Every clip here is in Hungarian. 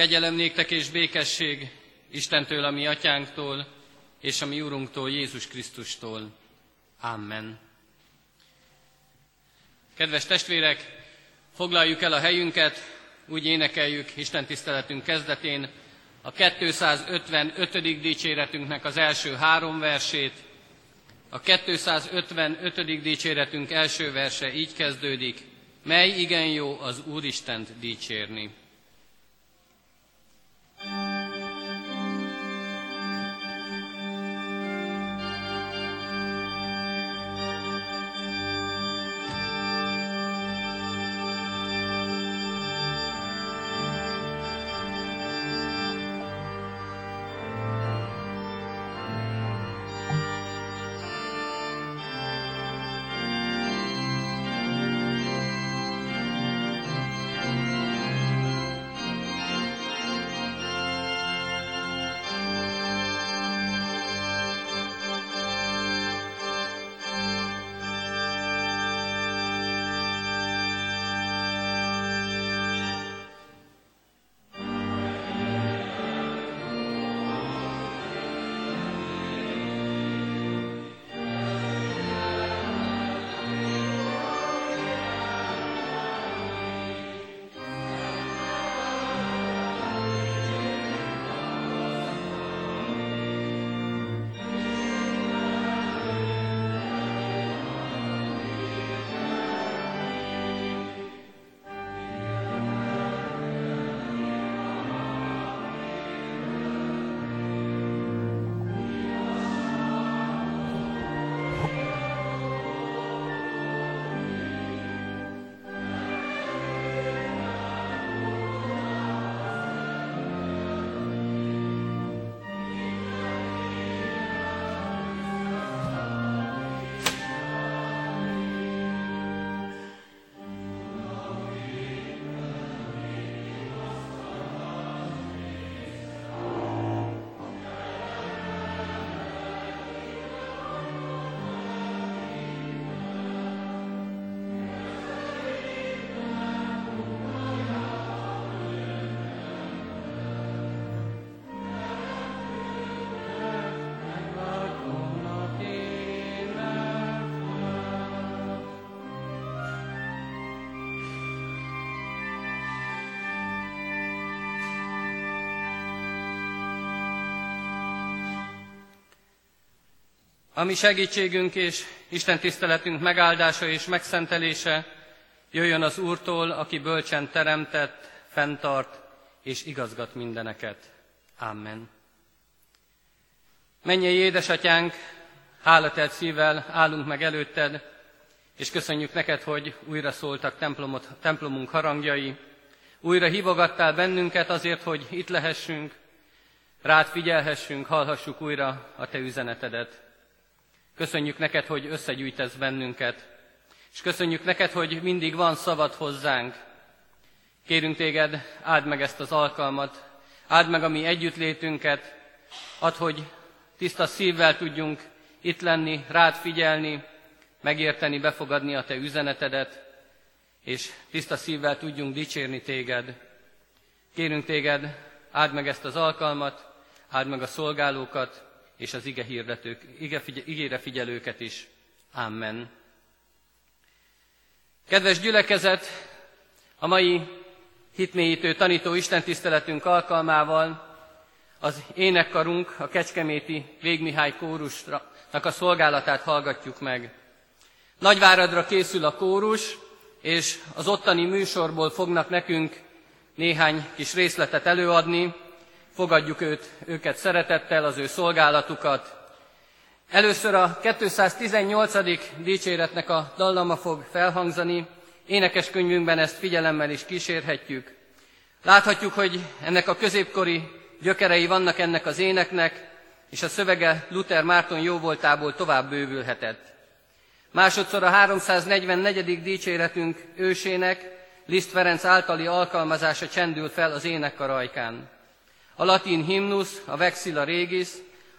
Kegyelem néktek és békesség Istentől, a mi atyánktól, és a mi úrunktól, Jézus Krisztustól. Amen. Kedves testvérek, foglaljuk el a helyünket, úgy énekeljük Isten tiszteletünk kezdetén a 255. dicséretünknek az első három versét. A 255. dicséretünk első verse így kezdődik, mely igen jó az Úristent dicsérni. Ami segítségünk és Isten tiszteletünk megáldása és megszentelése jöjjön az Úrtól, aki bölcsen teremtett, fenntart és igazgat mindeneket. Amen. Menjél, édesatyánk, hálatelt szívvel állunk meg előtted, és köszönjük neked, hogy újra szóltak templomot, templomunk harangjai, újra hívogattál bennünket azért, hogy itt lehessünk, rád figyelhessünk, hallhassuk újra a te üzenetedet. Köszönjük neked, hogy összegyűjtesz bennünket, és köszönjük neked, hogy mindig van szavad hozzánk. Kérünk téged, áld meg ezt az alkalmat, áld meg a mi együttlétünket, add, hogy tiszta szívvel tudjunk itt lenni, rád figyelni, megérteni, befogadni a te üzenetedet, és tiszta szívvel tudjunk dicsérni téged. Kérünk téged, áld meg ezt az alkalmat, áld meg a szolgálókat, és az ige hirdetők, ige figy- igére figyelőket is. Amen. Kedves gyülekezet, a mai hitmélyítő tanító istentiszteletünk alkalmával az énekkarunk, a Kecskeméti Végmihály kórusnak a szolgálatát hallgatjuk meg. Nagyváradra készül a kórus, és az ottani műsorból fognak nekünk néhány kis részletet előadni, fogadjuk őt, őket szeretettel, az ő szolgálatukat. Először a 218. dicséretnek a dallama fog felhangzani, énekeskönyvünkben ezt figyelemmel is kísérhetjük. Láthatjuk, hogy ennek a középkori gyökerei vannak ennek az éneknek, és a szövege Luther Márton jóvoltából tovább bővülhetett. Másodszor a 344. dicséretünk ősének, Liszt Ferenc általi alkalmazása csendül fel az énekkar ajkán a latin himnusz, a Vexilla Regis,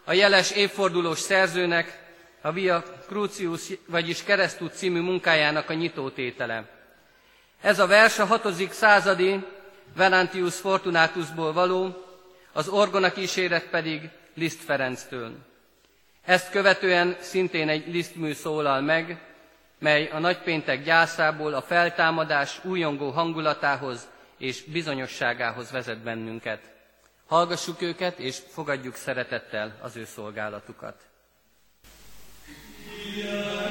a jeles évfordulós szerzőnek, a Via Crucius, vagyis Keresztút című munkájának a nyitótétele. Ez a vers a hatodik századi Venantius Fortunatusból való, az orgona kíséret pedig Liszt Ferenctől. Ezt követően szintén egy Lisztmű szólal meg, mely a nagypéntek gyászából a feltámadás újongó hangulatához és bizonyosságához vezet bennünket. Hallgassuk őket, és fogadjuk szeretettel az ő szolgálatukat. Yeah.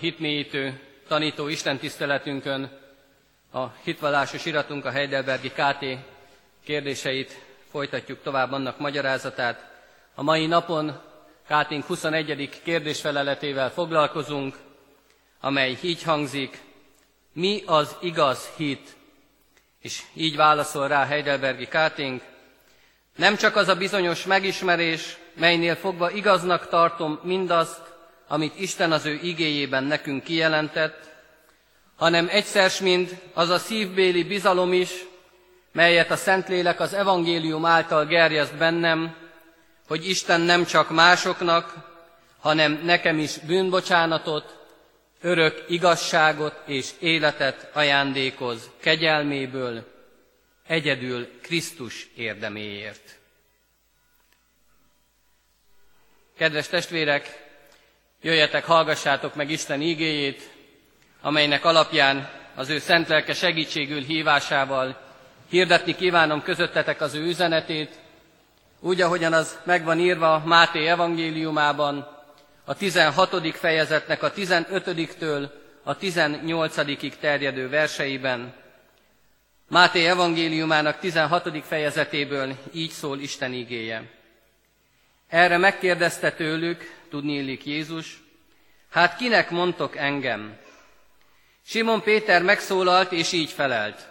Hitmélyítő tanító Isten tiszteletünkön a hitvallásos iratunk a Heidelbergi KT kérdéseit folytatjuk tovább annak magyarázatát. A mai napon kt 21. kérdésfeleletével foglalkozunk, amely így hangzik, mi az igaz hit? És így válaszol rá Heidelbergi kt nem csak az a bizonyos megismerés, melynél fogva igaznak tartom mindazt, amit Isten az ő igéjében nekünk kijelentett, hanem egyszer mind az a szívbéli bizalom is, melyet a Szentlélek az evangélium által gerjeszt bennem, hogy Isten nem csak másoknak, hanem nekem is bűnbocsánatot, örök igazságot és életet ajándékoz kegyelméből, egyedül Krisztus érdeméért. Kedves testvérek, Jöjjetek, hallgassátok meg Isten ígéjét, amelynek alapján az ő szent lelke segítségül hívásával hirdetni kívánom közöttetek az ő üzenetét, úgy, ahogyan az megvan írva Máté evangéliumában, a 16. fejezetnek a 15-től a 18 terjedő verseiben. Máté evangéliumának 16. fejezetéből így szól Isten igéje. Erre megkérdezte tőlük, tudni illik Jézus, hát kinek mondtok engem? Simon Péter megszólalt, és így felelt.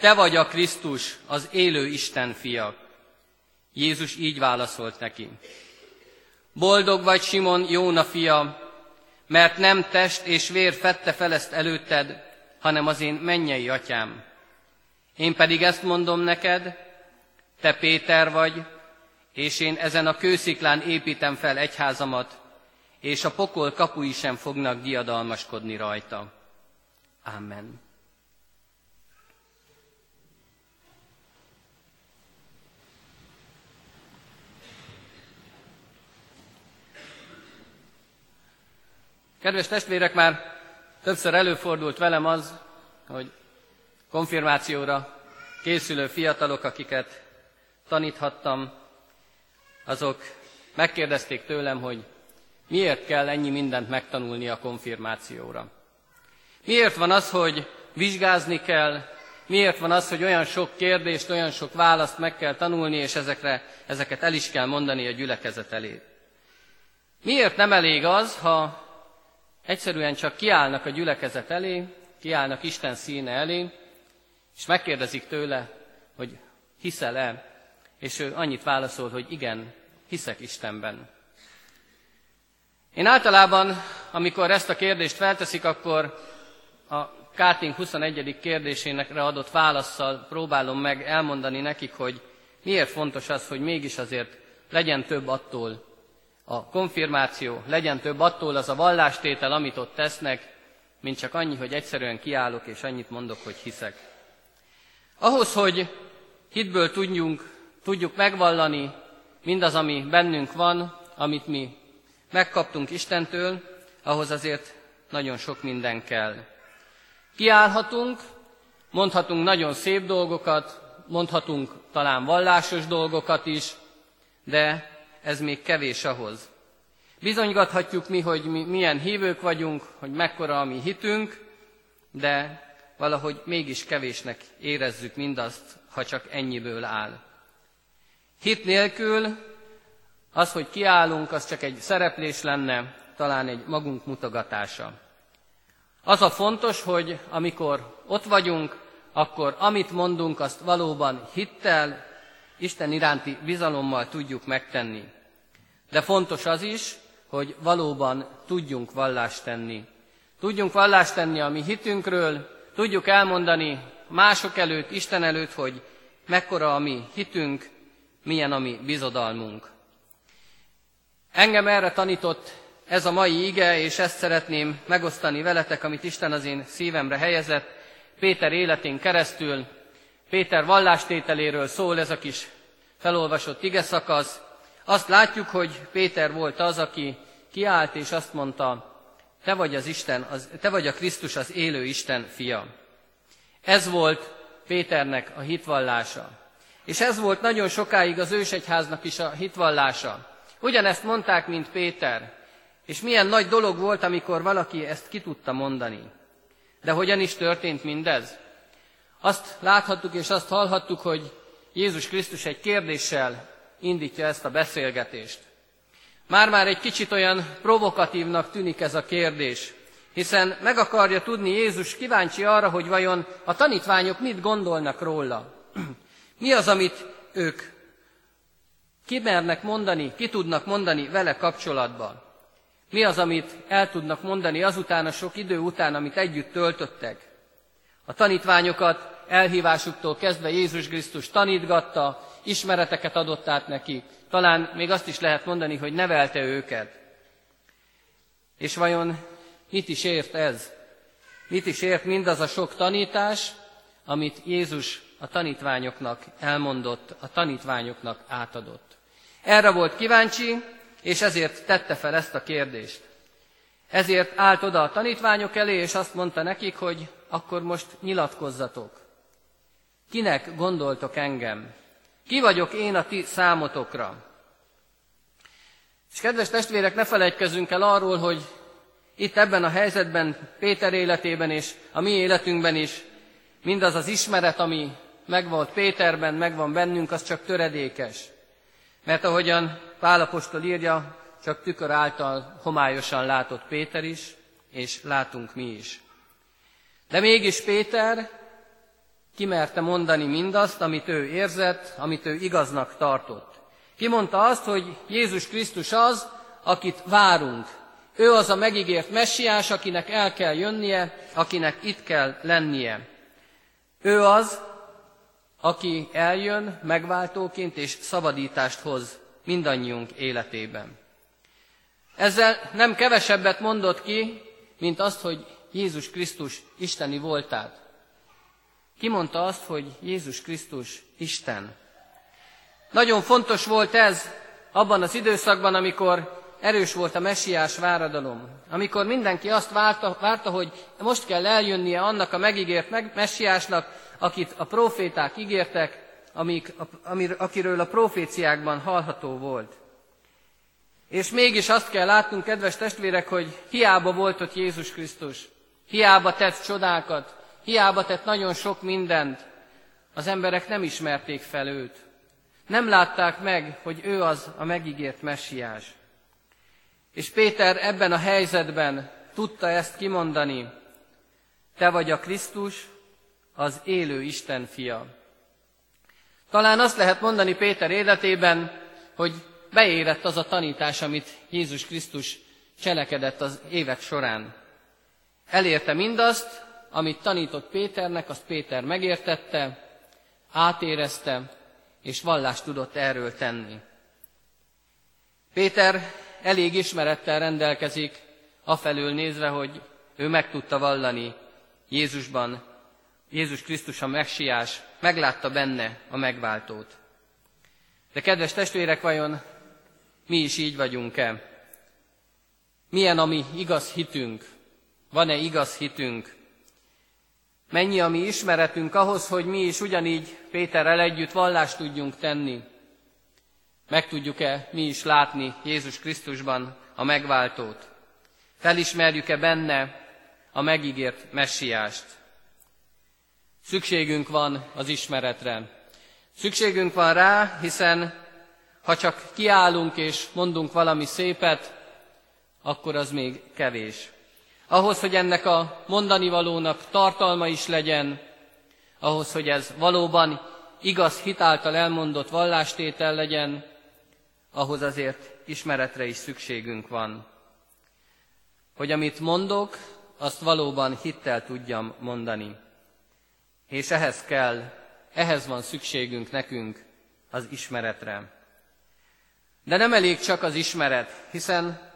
Te vagy a Krisztus, az élő Isten fia. Jézus így válaszolt neki. Boldog vagy Simon, Jóna fia, mert nem test és vér fette fel ezt előtted, hanem az én mennyei atyám. Én pedig ezt mondom neked, te Péter vagy, és én ezen a kősziklán építem fel egyházamat, és a pokol kapui sem fognak diadalmaskodni rajta. Amen. Kedves testvérek, már többször előfordult velem az, hogy konfirmációra készülő fiatalok, akiket taníthattam, azok megkérdezték tőlem, hogy miért kell ennyi mindent megtanulni a konfirmációra. Miért van az, hogy vizsgázni kell, miért van az, hogy olyan sok kérdést, olyan sok választ meg kell tanulni, és ezekre, ezeket el is kell mondani a gyülekezet elé. Miért nem elég az, ha egyszerűen csak kiállnak a gyülekezet elé, kiállnak Isten színe elé, és megkérdezik tőle, hogy hiszel-e és ő annyit válaszol, hogy igen, hiszek Istenben. Én általában, amikor ezt a kérdést felteszik, akkor a Káting 21. kérdésének adott válaszsal próbálom meg elmondani nekik, hogy miért fontos az, hogy mégis azért legyen több attól, a konfirmáció, legyen több attól az a vallástétel, amit ott tesznek, mint csak annyi, hogy egyszerűen kiállok és annyit mondok, hogy hiszek. Ahhoz, hogy hitből tudjunk, tudjuk megvallani mindaz, ami bennünk van, amit mi megkaptunk Istentől, ahhoz azért nagyon sok minden kell. Kiállhatunk, mondhatunk nagyon szép dolgokat, mondhatunk talán vallásos dolgokat is, de ez még kevés ahhoz. Bizonygathatjuk mi, hogy mi milyen hívők vagyunk, hogy mekkora a mi hitünk, de valahogy mégis kevésnek érezzük mindazt, ha csak ennyiből áll. Hit nélkül az, hogy kiállunk, az csak egy szereplés lenne, talán egy magunk mutogatása. Az a fontos, hogy amikor ott vagyunk, akkor amit mondunk, azt valóban hittel, Isten iránti bizalommal tudjuk megtenni. De fontos az is, hogy valóban tudjunk vallást tenni. Tudjunk vallást tenni a mi hitünkről, tudjuk elmondani mások előtt, Isten előtt, hogy mekkora a mi hitünk, milyen a mi bizodalmunk. Engem erre tanított ez a mai ige, és ezt szeretném megosztani veletek, amit Isten az én szívemre helyezett, Péter életén keresztül. Péter vallástételéről szól ez a kis felolvasott ige szakasz. Azt látjuk, hogy Péter volt az, aki kiállt, és azt mondta, te vagy, az Isten, az, te vagy a Krisztus, az élő Isten fia. Ez volt Péternek a hitvallása. És ez volt nagyon sokáig az ősegyháznak is a hitvallása. Ugyanezt mondták, mint Péter. És milyen nagy dolog volt, amikor valaki ezt ki tudta mondani. De hogyan is történt mindez? Azt láthattuk és azt hallhattuk, hogy Jézus Krisztus egy kérdéssel indítja ezt a beszélgetést. Már-már egy kicsit olyan provokatívnak tűnik ez a kérdés, hiszen meg akarja tudni Jézus, kíváncsi arra, hogy vajon a tanítványok mit gondolnak róla. Mi az, amit ők kimernek mondani, ki tudnak mondani vele kapcsolatban? Mi az, amit el tudnak mondani azután a sok idő után, amit együtt töltöttek? A tanítványokat elhívásuktól kezdve Jézus Krisztus tanítgatta, ismereteket adott át nekik. Talán még azt is lehet mondani, hogy nevelte őket. És vajon mit is ért ez? Mit is ért mindaz a sok tanítás, amit Jézus a tanítványoknak elmondott, a tanítványoknak átadott? Erre volt kíváncsi, és ezért tette fel ezt a kérdést. Ezért állt oda a tanítványok elé, és azt mondta nekik, hogy akkor most nyilatkozzatok. Kinek gondoltok engem? Ki vagyok én a ti számotokra? És kedves testvérek, ne felejtkezzünk el arról, hogy itt ebben a helyzetben, Péter életében és a mi életünkben is mindaz az ismeret, ami megvolt Péterben, megvan bennünk, az csak töredékes. Mert ahogyan Pálapostól írja, csak tükör által homályosan látott Péter is, és látunk mi is. De mégis Péter kimerte mondani mindazt, amit ő érzett, amit ő igaznak tartott. Kimondta azt, hogy Jézus Krisztus az, akit várunk. Ő az a megígért messiás, akinek el kell jönnie, akinek itt kell lennie. Ő az, aki eljön megváltóként és szabadítást hoz mindannyiunk életében. Ezzel nem kevesebbet mondott ki, mint azt, hogy Jézus Krisztus isteni voltát. Kimondta azt, hogy Jézus Krisztus Isten. Nagyon fontos volt ez abban az időszakban, amikor erős volt a messiás váradalom. Amikor mindenki azt várta, várta, hogy most kell eljönnie annak a megígért messiásnak, akit a proféták ígértek, amik, amir, akiről a proféciákban hallható volt. És mégis azt kell látnunk, kedves testvérek, hogy hiába volt ott Jézus Krisztus, hiába tett csodákat, hiába tett nagyon sok mindent, az emberek nem ismerték fel őt. Nem látták meg, hogy ő az a megígért messiás. És Péter ebben a helyzetben tudta ezt kimondani. Te vagy a Krisztus, az élő Isten fia. Talán azt lehet mondani Péter életében, hogy beérett az a tanítás, amit Jézus Krisztus cselekedett az évek során. Elérte mindazt, amit tanított Péternek, azt Péter megértette, átérezte, és vallást tudott erről tenni. Péter elég ismerettel rendelkezik, afelől nézve, hogy ő meg tudta vallani Jézusban, Jézus Krisztus a messiás, meglátta benne a megváltót. De kedves testvérek, vajon mi is így vagyunk-e? Milyen a mi igaz hitünk? Van-e igaz hitünk? Mennyi a mi ismeretünk ahhoz, hogy mi is ugyanígy Péterrel együtt vallást tudjunk tenni? Meg tudjuk-e mi is látni Jézus Krisztusban a megváltót? Felismerjük-e benne a megígért messiást? Szükségünk van az ismeretre. Szükségünk van rá, hiszen ha csak kiállunk és mondunk valami szépet, akkor az még kevés. Ahhoz, hogy ennek a mondani valónak tartalma is legyen, ahhoz, hogy ez valóban igaz hitáltal elmondott vallástétel legyen, ahhoz azért ismeretre is szükségünk van. Hogy amit mondok, azt valóban hittel tudjam mondani. És ehhez kell, ehhez van szükségünk nekünk az ismeretre. De nem elég csak az ismeret, hiszen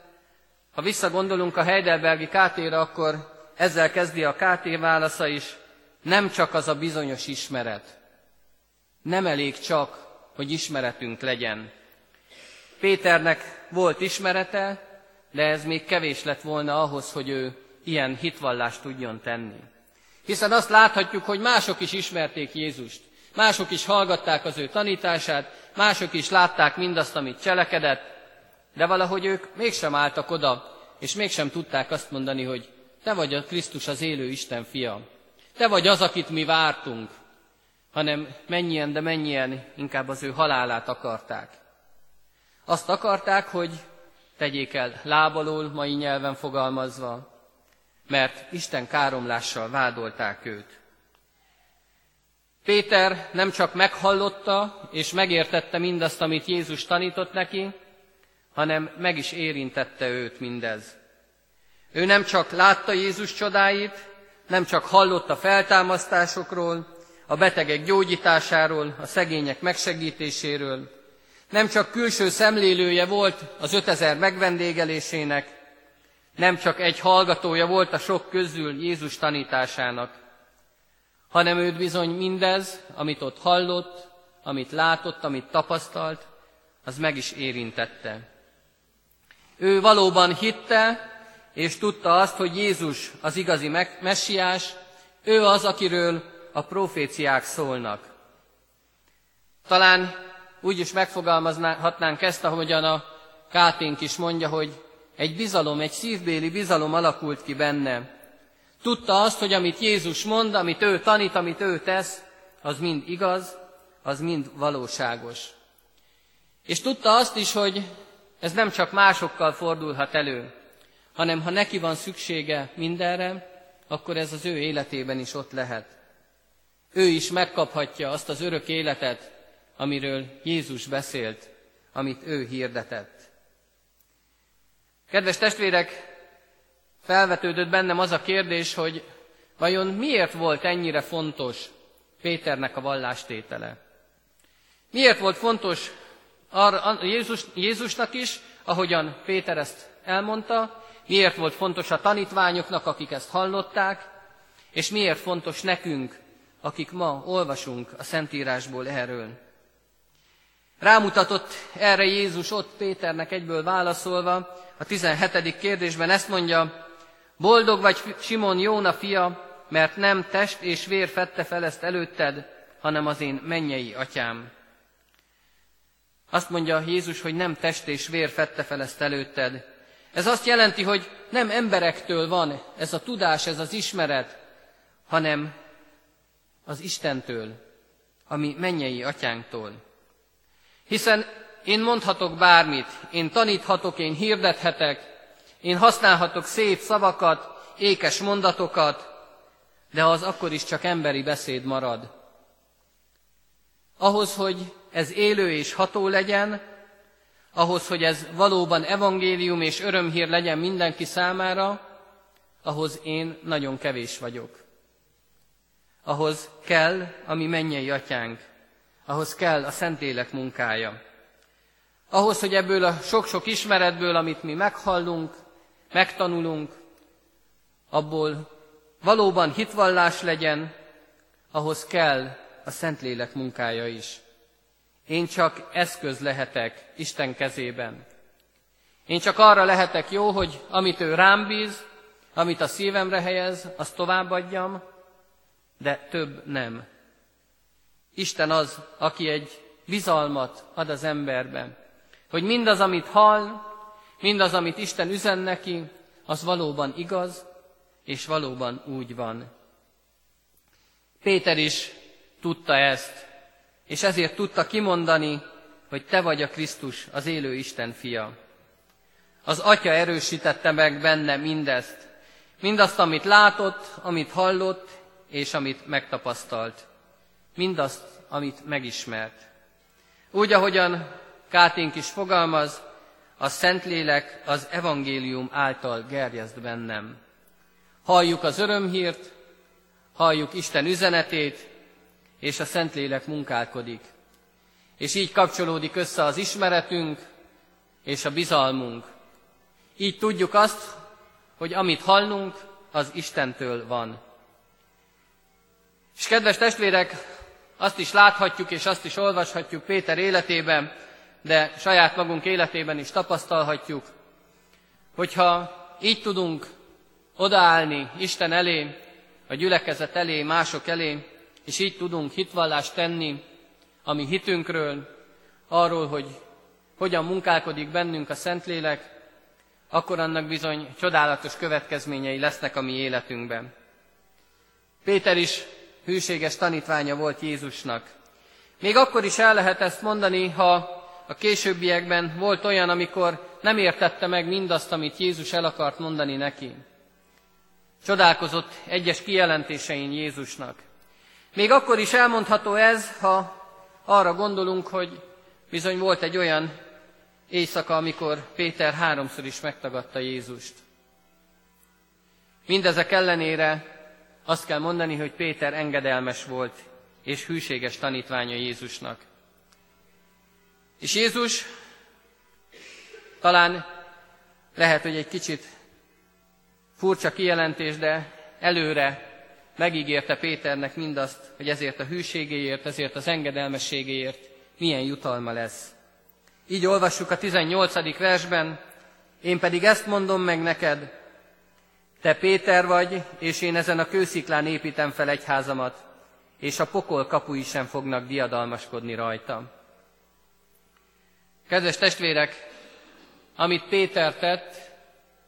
ha visszagondolunk a Heidelbergi KT-re, akkor ezzel kezdi a KT válasza is, nem csak az a bizonyos ismeret. Nem elég csak, hogy ismeretünk legyen. Péternek volt ismerete, de ez még kevés lett volna ahhoz, hogy ő ilyen hitvallást tudjon tenni. Hiszen azt láthatjuk, hogy mások is ismerték Jézust. Mások is hallgatták az ő tanítását, mások is látták mindazt, amit cselekedett, de valahogy ők mégsem álltak oda, és mégsem tudták azt mondani, hogy te vagy a Krisztus az élő Isten fia. Te vagy az, akit mi vártunk, hanem mennyien, de mennyien inkább az ő halálát akarták. Azt akarták, hogy tegyék el lábalól, mai nyelven fogalmazva, mert Isten káromlással vádolták őt. Péter nem csak meghallotta és megértette mindazt, amit Jézus tanított neki, hanem meg is érintette őt mindez. Ő nem csak látta Jézus csodáit, nem csak hallotta feltámasztásokról, a betegek gyógyításáról, a szegények megsegítéséről, nem csak külső szemlélője volt az 5000 megvendégelésének, nem csak egy hallgatója volt a sok közül Jézus tanításának, hanem őt bizony mindez, amit ott hallott, amit látott, amit tapasztalt, az meg is érintette. Ő valóban hitte, és tudta azt, hogy Jézus az igazi messiás, ő az, akiről a proféciák szólnak. Talán úgy is megfogalmazhatnánk ezt, ahogyan a Káténk is mondja, hogy egy bizalom, egy szívbéli bizalom alakult ki benne. Tudta azt, hogy amit Jézus mond, amit ő tanít, amit ő tesz, az mind igaz, az mind valóságos. És tudta azt is, hogy ez nem csak másokkal fordulhat elő, hanem ha neki van szüksége mindenre, akkor ez az ő életében is ott lehet. Ő is megkaphatja azt az örök életet, amiről Jézus beszélt, amit ő hirdetett. Kedves testvérek, felvetődött bennem az a kérdés, hogy vajon miért volt ennyire fontos Péternek a vallástétele? Miért volt fontos Jézus, Jézusnak is, ahogyan Péter ezt elmondta, miért volt fontos a tanítványoknak, akik ezt hallották, és miért fontos nekünk, akik ma olvasunk a Szentírásból erről. Rámutatott erre Jézus ott Péternek egyből válaszolva, a 17. kérdésben ezt mondja, boldog vagy Simon Jóna fia, mert nem test és vér fette fel ezt előtted, hanem az én mennyei atyám. Azt mondja Jézus, hogy nem test és vér fette fel ezt előtted. Ez azt jelenti, hogy nem emberektől van ez a tudás, ez az ismeret, hanem az Istentől, ami mennyei atyánktól. Hiszen én mondhatok bármit, én taníthatok, én hirdethetek, én használhatok szép szavakat, ékes mondatokat, de az akkor is csak emberi beszéd marad. Ahhoz, hogy ez élő és ható legyen, ahhoz, hogy ez valóban evangélium és örömhír legyen mindenki számára, ahhoz én nagyon kevés vagyok. Ahhoz kell a mi mennyei atyánk, ahhoz kell a Szentlélek munkája. Ahhoz, hogy ebből a sok-sok ismeretből, amit mi meghallunk, megtanulunk, abból valóban hitvallás legyen, ahhoz kell a Szentlélek munkája is. Én csak eszköz lehetek Isten kezében. Én csak arra lehetek jó, hogy amit ő rám bíz, amit a szívemre helyez, azt továbbadjam, de több nem. Isten az, aki egy bizalmat ad az emberbe, hogy mindaz, amit hall, mindaz, amit Isten üzen neki, az valóban igaz, és valóban úgy van. Péter is tudta ezt, és ezért tudta kimondani, hogy te vagy a Krisztus, az élő Isten fia. Az atya erősítette meg benne mindezt, mindazt, amit látott, amit hallott, és amit megtapasztalt. Mindazt, amit megismert. Úgy, ahogyan Káténk is fogalmaz, a Szentlélek az evangélium által gerjeszt bennem. Halljuk az örömhírt, halljuk Isten üzenetét, és a Szentlélek munkálkodik. És így kapcsolódik össze az ismeretünk és a bizalmunk. Így tudjuk azt, hogy amit hallunk, az Istentől van. És kedves testvérek, azt is láthatjuk és azt is olvashatjuk Péter életében, de saját magunk életében is tapasztalhatjuk, hogyha így tudunk odaállni Isten elé, a gyülekezet elé, mások elé, és így tudunk hitvallást tenni a mi hitünkről, arról, hogy hogyan munkálkodik bennünk a Szentlélek, akkor annak bizony csodálatos következményei lesznek a mi életünkben. Péter is hűséges tanítványa volt Jézusnak. Még akkor is el lehet ezt mondani, ha a későbbiekben volt olyan, amikor nem értette meg mindazt, amit Jézus el akart mondani neki. Csodálkozott egyes kijelentésein Jézusnak. Még akkor is elmondható ez, ha arra gondolunk, hogy bizony volt egy olyan éjszaka, amikor Péter háromszor is megtagadta Jézust. Mindezek ellenére azt kell mondani, hogy Péter engedelmes volt és hűséges tanítványa Jézusnak. És Jézus talán lehet, hogy egy kicsit furcsa kijelentés, de előre megígérte Péternek mindazt, hogy ezért a hűségéért, ezért az engedelmességéért milyen jutalma lesz. Így olvassuk a 18. versben, én pedig ezt mondom meg neked, te Péter vagy, és én ezen a kősziklán építem fel egyházamat, és a pokol kapui sem fognak diadalmaskodni rajta. Kedves testvérek, amit Péter tett,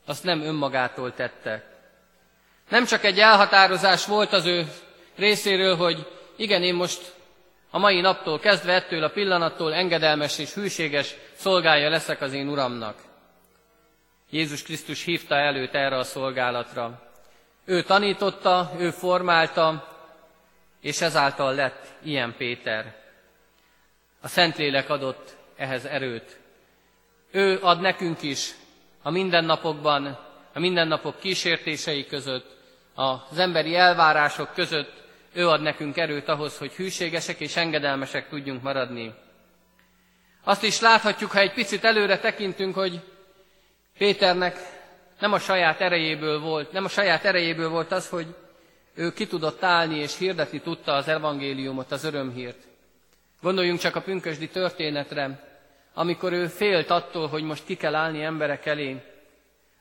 azt nem önmagától tette. Nem csak egy elhatározás volt az ő részéről, hogy igen, én most a mai naptól kezdve ettől a pillanattól engedelmes és hűséges szolgája leszek az én Uramnak. Jézus Krisztus hívta előt erre a szolgálatra. Ő tanította, ő formálta, és ezáltal lett ilyen Péter. A Szentlélek adott ehhez erőt. Ő ad nekünk is a mindennapokban, a mindennapok kísértései között, az emberi elvárások között, ő ad nekünk erőt ahhoz, hogy hűségesek és engedelmesek tudjunk maradni. Azt is láthatjuk, ha egy picit előre tekintünk, hogy Péternek nem a saját erejéből volt, nem a saját erejéből volt az, hogy ő ki tudott állni és hirdetni tudta az evangéliumot, az örömhírt. Gondoljunk csak a pünkösdi történetre, amikor ő félt attól, hogy most ki kell állni emberek elé,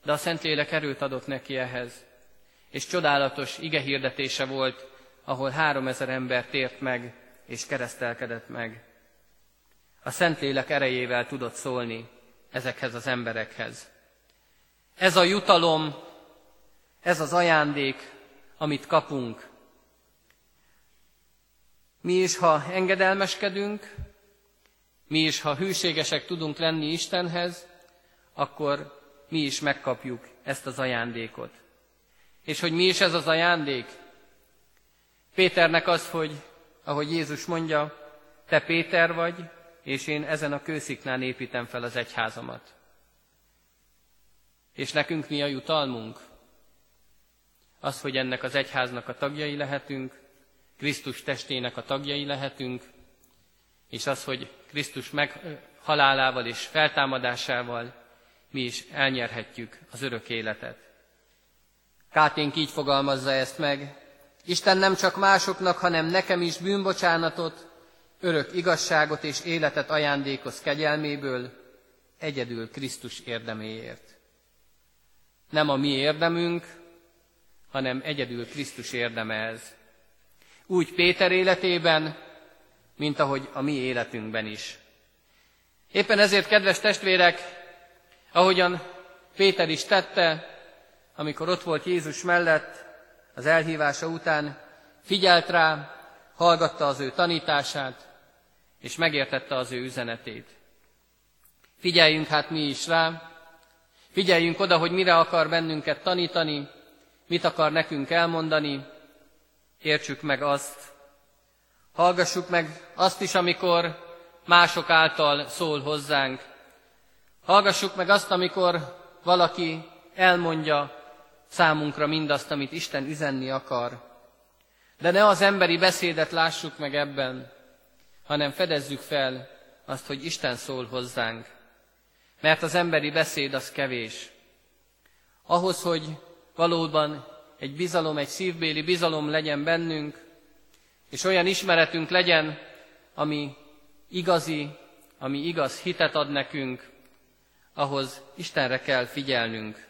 de a Szentlélek erőt adott neki ehhez. És csodálatos ige hirdetése volt, ahol három ezer ember tért meg, és keresztelkedett meg. A Szentlélek erejével tudott szólni ezekhez az emberekhez. Ez a jutalom, ez az ajándék, amit kapunk. Mi is, ha engedelmeskedünk, mi is, ha hűségesek tudunk lenni Istenhez, akkor mi is megkapjuk ezt az ajándékot. És hogy mi is ez az ajándék? Péternek az, hogy, ahogy Jézus mondja, te Péter vagy, és én ezen a kősziknán építem fel az egyházamat. És nekünk mi a jutalmunk? Az, hogy ennek az egyháznak a tagjai lehetünk, Krisztus testének a tagjai lehetünk, és az, hogy Krisztus meghalálával és feltámadásával mi is elnyerhetjük az örök életet. Káténk így fogalmazza ezt meg, Isten nem csak másoknak, hanem nekem is bűnbocsánatot, örök igazságot és életet ajándékoz kegyelméből, egyedül Krisztus érdeméért. Nem a mi érdemünk, hanem egyedül Krisztus érdeme ez. Úgy Péter életében, mint ahogy a mi életünkben is. Éppen ezért, kedves testvérek, ahogyan Péter is tette, amikor ott volt Jézus mellett, az elhívása után, figyelt rá, hallgatta az ő tanítását, és megértette az ő üzenetét. Figyeljünk hát mi is rá, figyeljünk oda, hogy mire akar bennünket tanítani, mit akar nekünk elmondani, értsük meg azt, hallgassuk meg azt is, amikor mások által szól hozzánk. Hallgassuk meg azt, amikor valaki elmondja számunkra mindazt, amit Isten üzenni akar. De ne az emberi beszédet lássuk meg ebben, hanem fedezzük fel azt, hogy Isten szól hozzánk. Mert az emberi beszéd az kevés. Ahhoz, hogy valóban egy bizalom, egy szívbéli bizalom legyen bennünk, és olyan ismeretünk legyen, ami igazi, ami igaz hitet ad nekünk, ahhoz Istenre kell figyelnünk.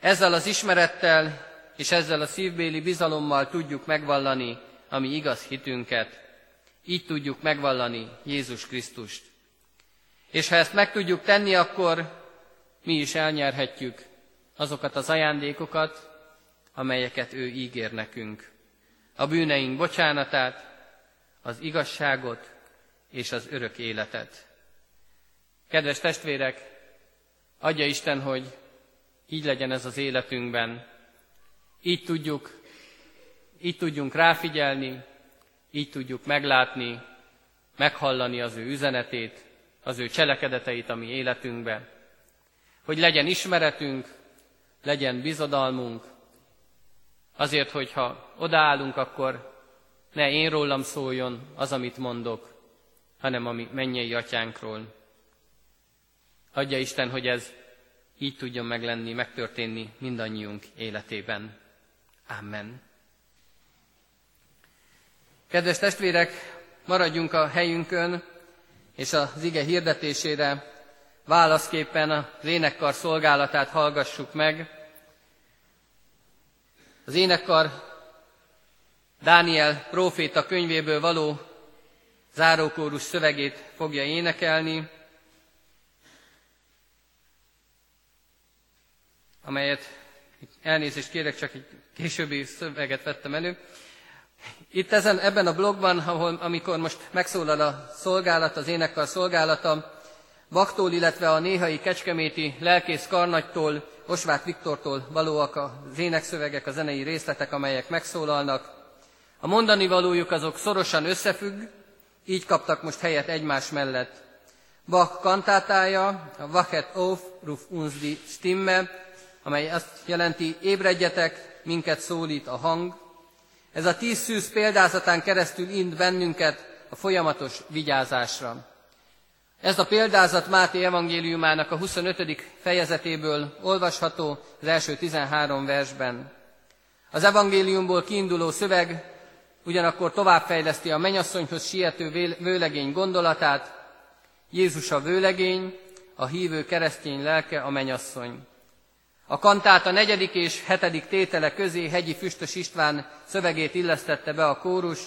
Ezzel az ismerettel és ezzel a szívbéli bizalommal tudjuk megvallani a mi igaz hitünket. Így tudjuk megvallani Jézus Krisztust. És ha ezt meg tudjuk tenni, akkor mi is elnyerhetjük azokat az ajándékokat, amelyeket ő ígér nekünk. A bűneink bocsánatát, az igazságot és az örök életet. Kedves testvérek, adja Isten, hogy így legyen ez az életünkben. Így tudjuk, így tudjunk ráfigyelni, így tudjuk meglátni, meghallani az ő üzenetét, az ő cselekedeteit a mi életünkbe. Hogy legyen ismeretünk, legyen bizodalmunk, azért, hogyha odaállunk, akkor ne én rólam szóljon az, amit mondok, hanem a mi mennyei atyánkról. Adja Isten, hogy ez így tudjon meglenni, megtörténni mindannyiunk életében. Amen. Kedves testvérek, maradjunk a helyünkön, és az ige hirdetésére válaszképpen az énekkar szolgálatát hallgassuk meg. Az énekkar Dániel próféta könyvéből való zárókórus szövegét fogja énekelni, amelyet elnézést kérek, csak egy későbbi szöveget vettem elő. Itt ezen, ebben a blogban, ahol, amikor most megszólal a szolgálat, az énekkar szolgálata, Baktól, illetve a néhai kecskeméti lelkész karnagytól, Osvát Viktortól valóak az énekszövegek, a zenei részletek, amelyek megszólalnak. A mondani valójuk azok szorosan összefügg, így kaptak most helyet egymás mellett. Bach kantátája, a Wachet auf, ruf uns die Stimme, amely azt jelenti, ébredjetek, minket szólít a hang. Ez a tíz szűz példázatán keresztül int bennünket a folyamatos vigyázásra. Ez a példázat Máté evangéliumának a 25. fejezetéből olvasható az első 13 versben. Az evangéliumból kiinduló szöveg ugyanakkor továbbfejleszti a menyasszonyhoz siető vőlegény gondolatát, Jézus a vőlegény, a hívő keresztény lelke a menyasszony. A kantát a negyedik és hetedik tétele közé Hegyi Füstös István szövegét illesztette be a kórus,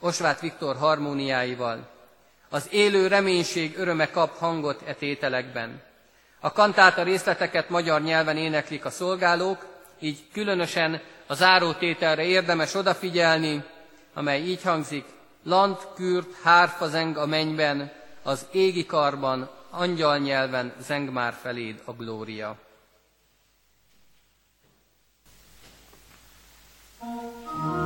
Osvát Viktor harmóniáival. Az élő reménység öröme kap hangot e tételekben. A kantáta részleteket magyar nyelven éneklik a szolgálók, így különösen a zárótételre érdemes odafigyelni, amely így hangzik, Land kürt hárfa zeng a mennyben, az égi karban, angyal nyelven zeng már feléd a glória. Thank you.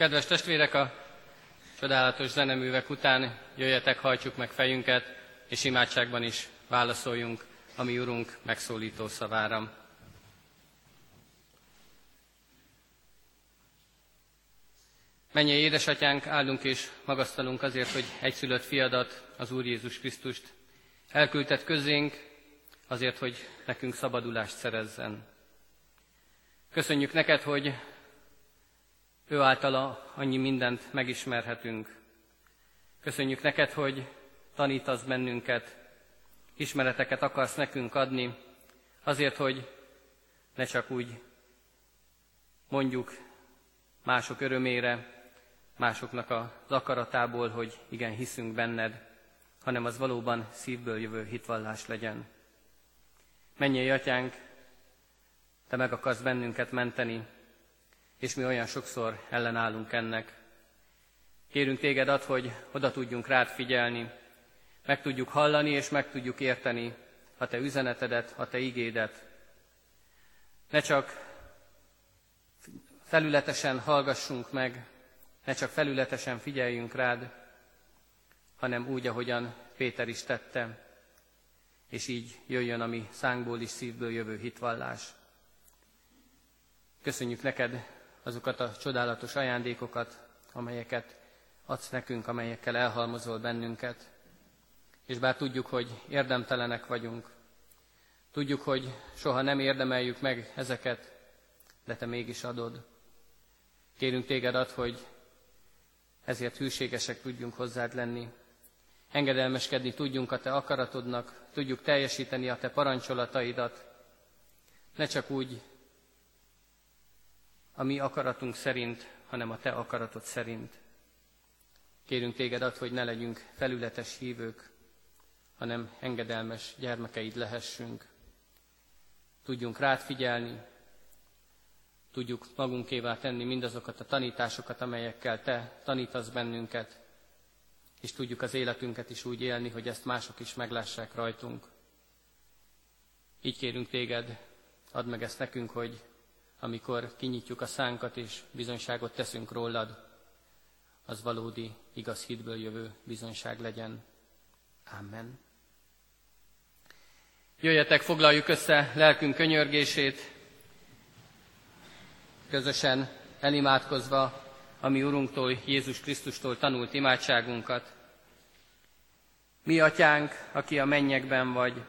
Kedves testvérek, a csodálatos zeneművek után jöjjetek, hajtsuk meg fejünket, és imádságban is válaszoljunk a mi Urunk megszólító szavára. Menje édesatyánk, áldunk és magasztalunk azért, hogy egyszülött fiadat, az Úr Jézus Krisztust elküldtet közénk, azért, hogy nekünk szabadulást szerezzen. Köszönjük neked, hogy ő általa annyi mindent megismerhetünk. Köszönjük neked, hogy tanítasz bennünket, ismereteket akarsz nekünk adni, azért, hogy ne csak úgy mondjuk mások örömére, másoknak az akaratából, hogy igen, hiszünk benned, hanem az valóban szívből jövő hitvallás legyen. Menjél, atyánk, te meg akarsz bennünket menteni, és mi olyan sokszor ellenállunk ennek. Kérünk téged ad, hogy oda tudjunk rád figyelni, meg tudjuk hallani és meg tudjuk érteni a te üzenetedet, a te igédet. Ne csak felületesen hallgassunk meg, ne csak felületesen figyeljünk rád, hanem úgy, ahogyan Péter is tette, és így jöjjön a mi szánkból is szívből jövő hitvallás. Köszönjük neked azokat a csodálatos ajándékokat, amelyeket adsz nekünk, amelyekkel elhalmozol bennünket. És bár tudjuk, hogy érdemtelenek vagyunk, tudjuk, hogy soha nem érdemeljük meg ezeket, de te mégis adod. Kérünk téged ad, hogy ezért hűségesek tudjunk hozzád lenni. Engedelmeskedni tudjunk a te akaratodnak, tudjuk teljesíteni a te parancsolataidat, ne csak úgy a mi akaratunk szerint, hanem a te akaratod szerint. Kérünk téged ad, hogy ne legyünk felületes hívők, hanem engedelmes gyermekeid lehessünk. Tudjunk rád figyelni, tudjuk magunkévá tenni mindazokat a tanításokat, amelyekkel Te tanítasz bennünket, és tudjuk az életünket is úgy élni, hogy ezt mások is meglássák rajtunk. Így kérünk Téged, add meg ezt nekünk, hogy amikor kinyitjuk a szánkat és bizonyságot teszünk rólad, az valódi, igaz hitből jövő bizonyság legyen. Amen. Jöjjetek, foglaljuk össze lelkünk könyörgését, közösen elimádkozva a mi Urunktól, Jézus Krisztustól tanult imádságunkat. Mi, Atyánk, aki a mennyekben vagy,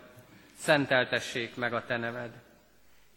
szenteltessék meg a Te neved.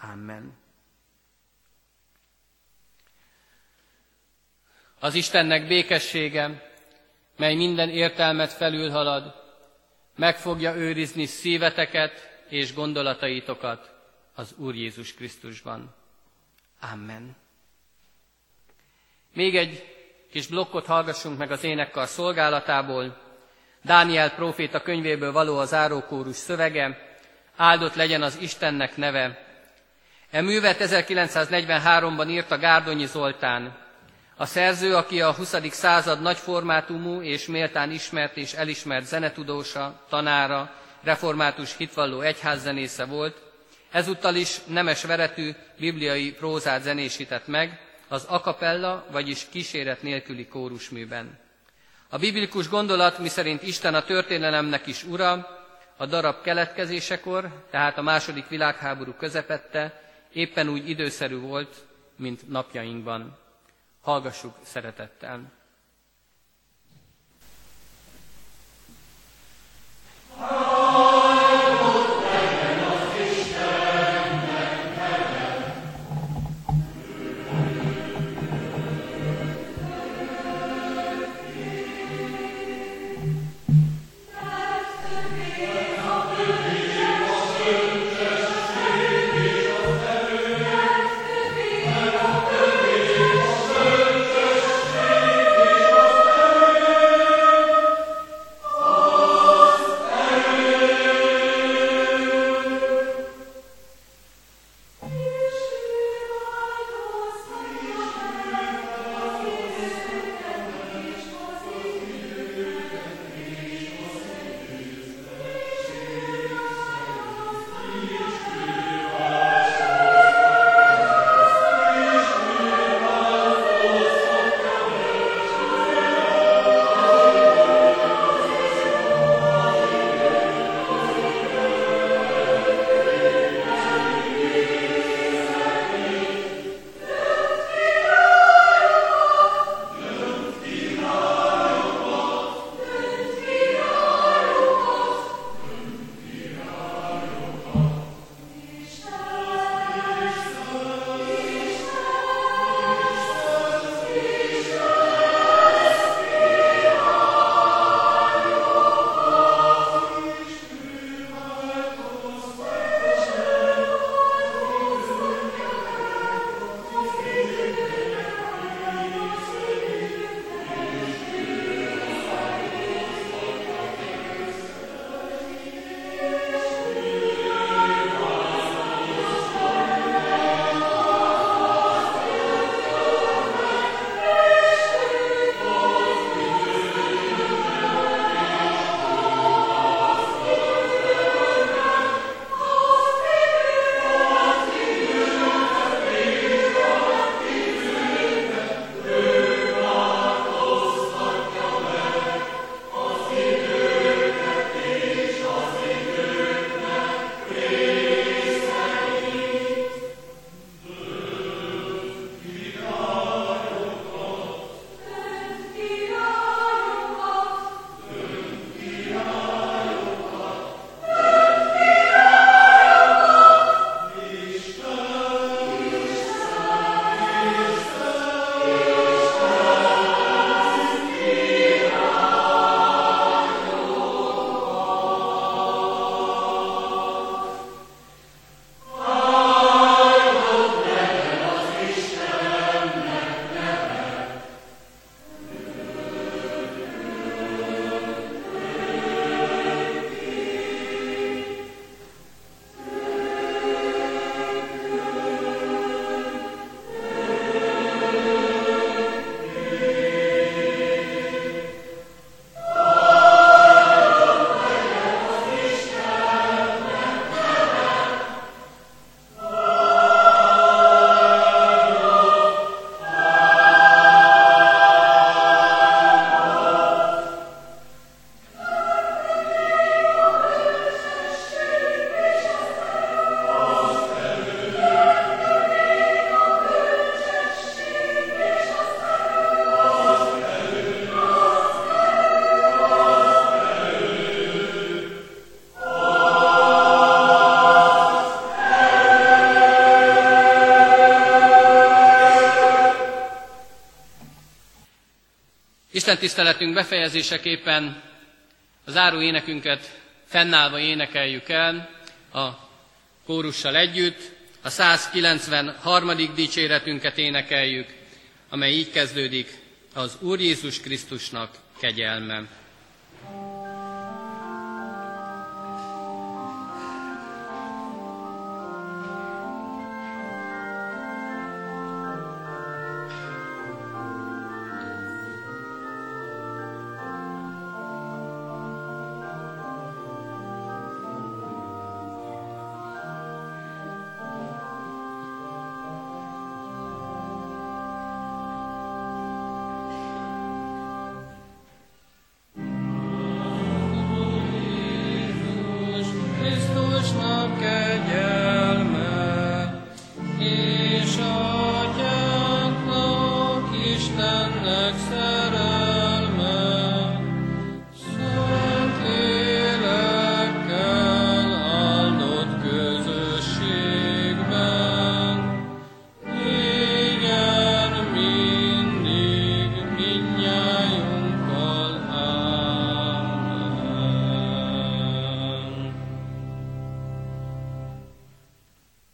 Amen. Az Istennek békessége, mely minden értelmet felülhalad, meg fogja őrizni szíveteket és gondolataitokat az Úr Jézus Krisztusban. Amen. Még egy kis blokkot hallgassunk meg az énekkar szolgálatából. Dániel próféta könyvéből való az árókórus szövege, áldott legyen az Istennek neve. E művet 1943-ban írta Gárdonyi Zoltán. A szerző, aki a 20. század nagy formátumú és méltán ismert és elismert zenetudósa, tanára, református hitvalló egyházzenésze volt, ezúttal is nemes veretű bibliai prózát zenésített meg az akapella, vagyis kíséret nélküli kórusműben. A biblikus gondolat, miszerint Isten a történelemnek is ura, a darab keletkezésekor, tehát a második világháború közepette, éppen úgy időszerű volt, mint napjainkban. Hallgassuk szeretettel! Oh! Isten tiszteletünk befejezéseképpen a záró énekünket fennállva énekeljük el a kórussal együtt. A 193. dicséretünket énekeljük, amely így kezdődik, az Úr Jézus Krisztusnak kegyelme.